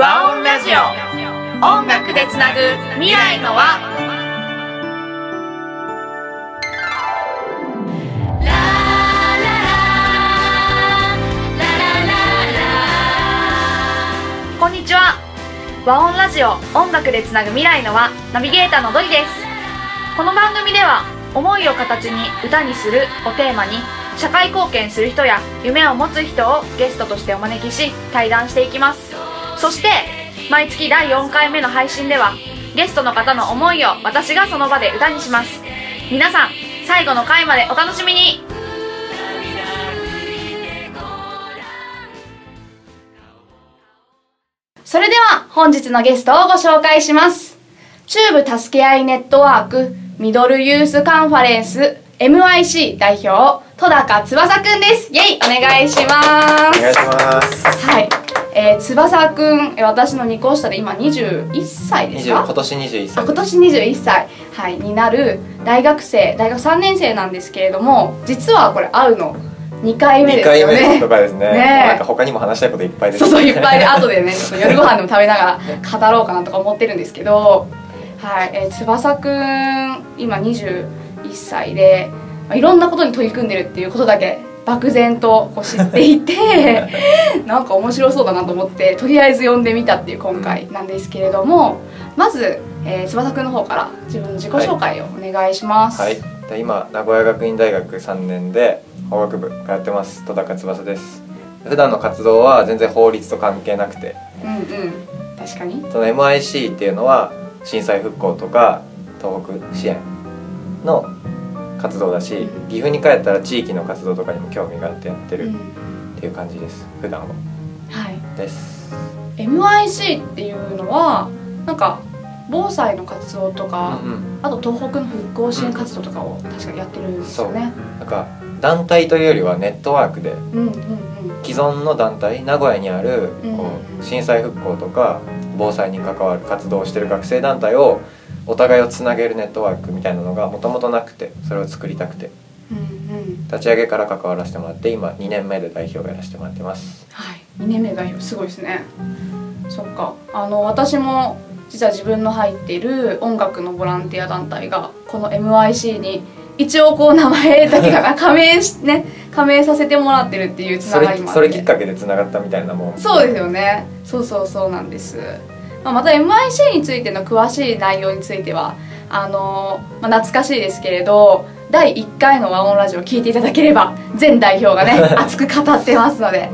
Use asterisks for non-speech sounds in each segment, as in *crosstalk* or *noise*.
和音ラジオ。音楽でつなぐ未来の輪こんにちは。和音ラジオ。音楽でつなぐ未来の輪ナビゲーターのドリです。この番組では思いを形に歌にするをテーマに社会貢献する人や夢を持つ人をゲストとしてお招きし対談していきます。そして毎月第4回目の配信ではゲストの方の思いを私がその場で歌にします。皆さん最後の回までお楽しみに。それでは本日のゲストをご紹介します。中部助け合いネットワークミドルユースカンファレンス MIC 代表戸高翼くんです。イェイお願いします。お願いします。はい、えー、翼くんえー私の2個下で今21歳です20か今年21歳あ今年21歳、はい、になる大学生大学3年生なんですけれども実はこれ会うの2回目2です回目よねとかですね。ねなんか他にも話したいこといっぱいですそうそういっぱいで後でね *laughs* ちょっと夜ご飯でも食べながら語ろうかなとか思ってるんですけど、はいえー翼くん今21歳で、まあ、いろんなことに取り組んでるっていうことだけ漠然とこう知っていて *laughs* なんか面白そうだなと思ってとりあえず呼んでみたっていう今回なんですけれどもまず、えー翼くんの方から自分の自己紹介をお願いします。はい。で今名古屋学院大学3年で法学部通ってます。戸高翼です。普段の活動は全然法律と関係なくて。うんうん。確かに。その MIC っていうのは震災復興とか東北支援の活動だし岐阜に帰ったら地域の活動とかにも興味があってやってるうん。っていう感じです普段は。はい。です。MIC っていうのはなんか防災の活動とか、うんうん。あと東北の復興支援活動とかを確かにやってるんですよね。なんか団体というよりはネットワークでうんうんうん。既存の団体名古屋にあるうんこう震災復興とか防災に関わる活動をしてる学生団体をお互いをつなげるネットワークみたいなのがもともとなくてそれを作りたくてうんうん。立ち上げから関わらせてもらって今2年目で代表をやらせてもらってますはい。2年目代表すごいですね。そっか。あの私も実は自分の入っている音楽のボランティア団体がこの MIC に一応こう名前だけが加盟しね *laughs* 加盟させてもらってるっていうつながりもあってそれきっかけでつながったみたいなもんそうですよねそうそうそうなんです、まあ、また MIC についての詳しい内容についてはあのーまあ、懐かしいですけれど第1回の和音ラジオを聞いていただければ全代表がね *laughs* 熱く語ってますので、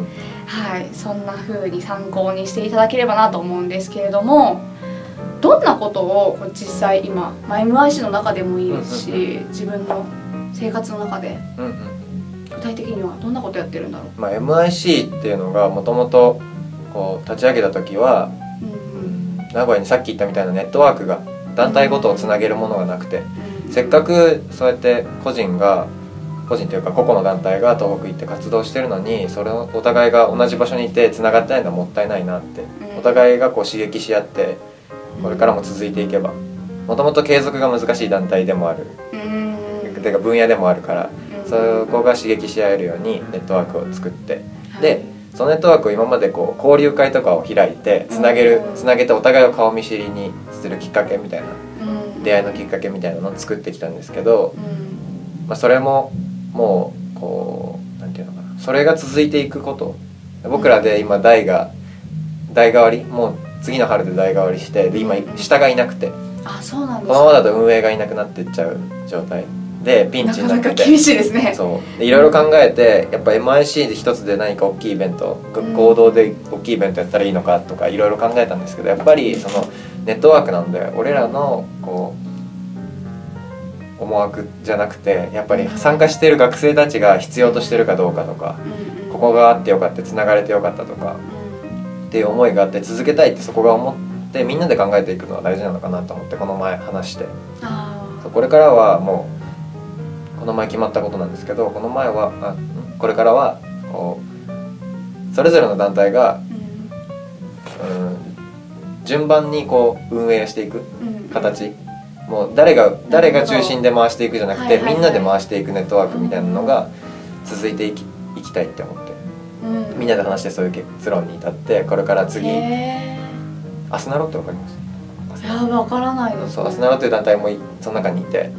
はい、そんな風に参考にしていただければなと思うんですけれどもどんなことを実際今、まあ、MIC の中でもいいですし自分の生活の中でうんうん。具体的にはどんなことやってるんだろう、まあ、MIC っていうのがもともと立ち上げた時は名古屋にさっき言ったみたいなネットワークが団体ごとをつなげるものがなくてうん。せっかくそうやって個人が個人というか個々の団体が東北行って活動してるのにそれをお互いが同じ場所にいてつながってないのはもったいないなって。うん。お互いがこう刺激し合ってこれからも続いていけば。もともと継続が難しい団体でもある。うん。ていうか分野でもあるから。うん。そこが刺激し合えるようにネットワークを作って。はい。でそのネットワークを今までこう交流会とかを開いてつなげるうんつなげてお互いを顔見知りにするきっかけみたいなうん。出会いのきっかけみたいなのを作ってきたんですけどうん。まあ、それももうこうなんていうのかな。それが続いていくこと。僕らで今代が代替わり？もう次の春で代替わりしてで今下がいなくて。あそうなんですこのままだと運営がいなくなっていっちゃう状態でピンチになってて。なかなか厳しいですね。そう。でいろいろ考えてやっぱ MIC で一つで何か大きいイベントうん合同で大きいイベントやったらいいのかとかいろいろ考えたんですけどやっぱりそのネットワークなんで俺らのこう思惑じゃなくてやっぱり参加している学生たちが必要としてるかどうかとかうん。うんここがあってよかったつながれてよかったとかっていう思いがあって続けたいってそこが思ってみんなで考えていくのは大事なのかなと思ってこの前話して。これからはもうこの前決まったことなんですけどこの前はあんこれからはこうそれぞれの団体がーうんうん順番にこう運営していくうん。形。もう誰が誰が中心で回していくじゃなくてみんなで回していくネットワークみたいなのが続いていきいきたいって思って。うん。みんなで話してそういう結論に至ってこれから次へアスナロってわかります？いやわからないです、ね、そうアスナロという団体もいその中にいて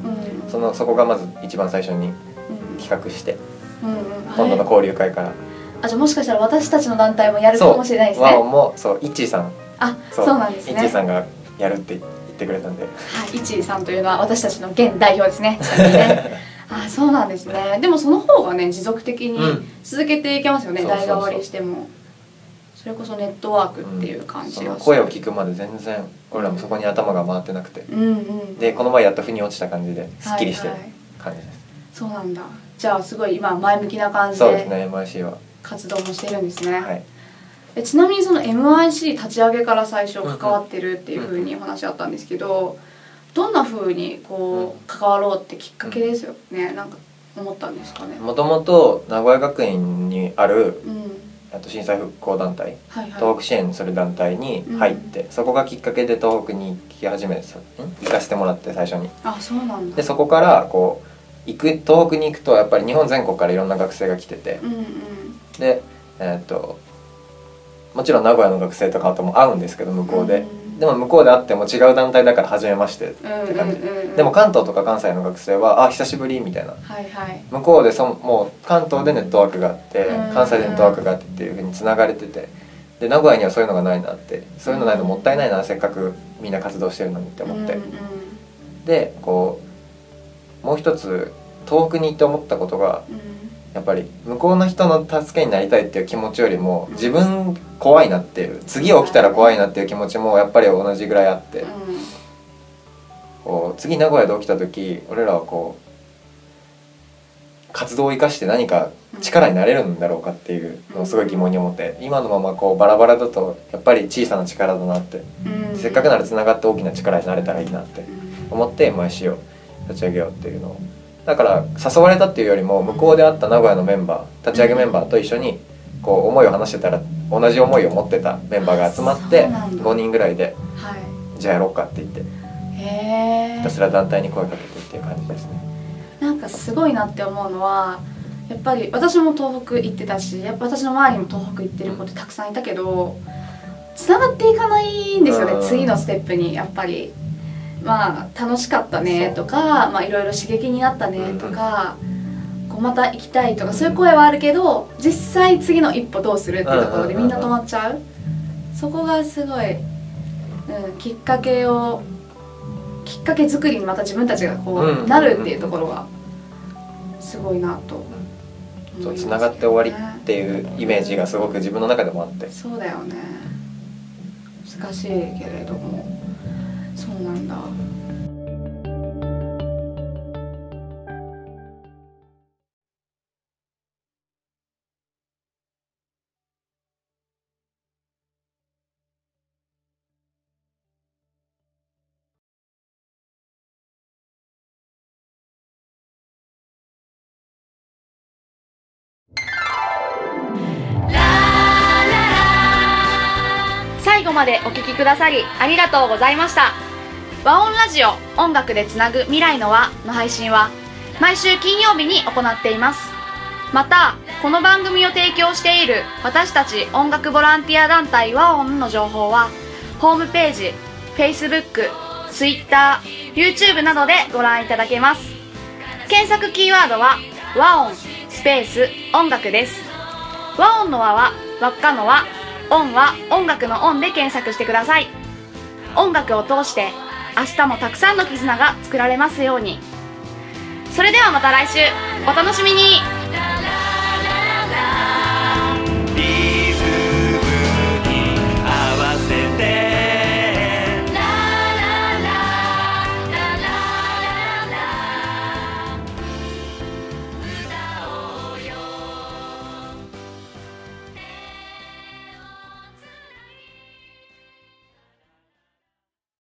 うん。そのそこがまず一番最初にうん。企画してうんうん。今度の交流会から。あじゃあもしかしたら私たちの団体もやるかもしれないですね。ワオンもそうイッチーさん。あそう。なんですイねッチーさんがやるって言ってくれたんで。はい、一位さんというのは私たちの現代表ですね。*laughs* あ、そうなんですね。でもその方がね持続的にうん。続けていけますよね。そうそうそう。代替わりしても。それこそネットワークっていう感じがする声を聞くまで全然俺らもそこに頭が回ってなくてうんうん。でこの前やっと腑に落ちた感じですっきりしてるはいはい感じです、そうなんだ。じゃあすごい今前向きな感じでそうですね MIC は活動もしてるんですね。はいえちなみにその MIC 立ち上げから最初関わってるっていうふうにお話あったんですけど、どんなふうにこう関わろうってきっかけですよね。なんか思ったんですかね。もともと名古屋学院にあるうん。あと震災復興団体はいはい。東北支援する団体に入って、そこがきっかけで東北に行き始めん？行かせてもらって最初にあ、そうなんだ。でそこからこう行く東北に行くとやっぱり日本全国からいろんな学生が来ててうんうん。でえーっともちろん名古屋の学生とかとも会うんですけど向こうで、でも向こうで会っても違う団体だから初めましてうんうんって感じ、うんうん。でも関東とか関西の学生はあ久しぶりみたいな。はいはい。向こうでそもう関東でネットワークがあってうん。関西でネットワークがあってっていうふうにつながれてて。で名古屋にはそういうのがないなって。そういうのないのもったいないなせっかくみんな活動してるのにって思って、うんうんでこうもう一つ東北に行って思ったことがうんやっぱり向こうの人の助けになりたいっていう気持ちよりもうん自分怖いなっていう次起きたら怖いなっていう気持ちもやっぱり同じぐらいあってこう次名古屋で起きた時俺らはこう活動を生かして何か力になれるんだろうかっていうのをすごい疑問に思って今のままこうバラバラだとやっぱり小さな力だなってせっかくならつながって大きな力になれたらいいなってうん思って MIC を立ち上げようっていうのをだから誘われたっていうよりも向こうで会った名古屋のメンバー立ち上げメンバーと一緒にこう思いを話してたら同じ思いを持ってたメンバーが集まってそうなんだ。5人ぐらいではい。じゃあやろうかって言ってへえひたすら団体に声かけてっていう感じですね。なんかすごいなって思うのはやっぱり私も東北行ってたしやっぱ私の周りにも東北行ってる子ってたくさんいたけどつながっていかないんですよね、うん。次のステップにやっぱりまあ楽しかったねとかまあいろいろ刺激になったねとか、こうまた行きたいとかそういう声はあるけど実際次の一歩どうするっていうところでみんな止まっちゃう。そこがすごい、うん、きっかけをきっかけ作りにまた自分たちがこうんうなるっていうところがすごいなと。そうつながって終わりっていうイメージがすごく自分の中でもあって。そうだよね。難しいけれどもそうなんだ。最後までお聞きくださりありがとうございました。和音ラジオ音楽でつなぐ未来の輪の配信は毎週金曜日に行っています。またこの番組を提供している私たち音楽ボランティア団体和音の情報はホームページ Facebook、Twitter、YouTube などでご覧いただけます。検索キーワードは和音スペース音楽です。和音の和は輪っかの和。音は音楽の音で検索してください。音楽を通して明日もたくさんの絆が作られますように。それではまた来週。お楽しみに。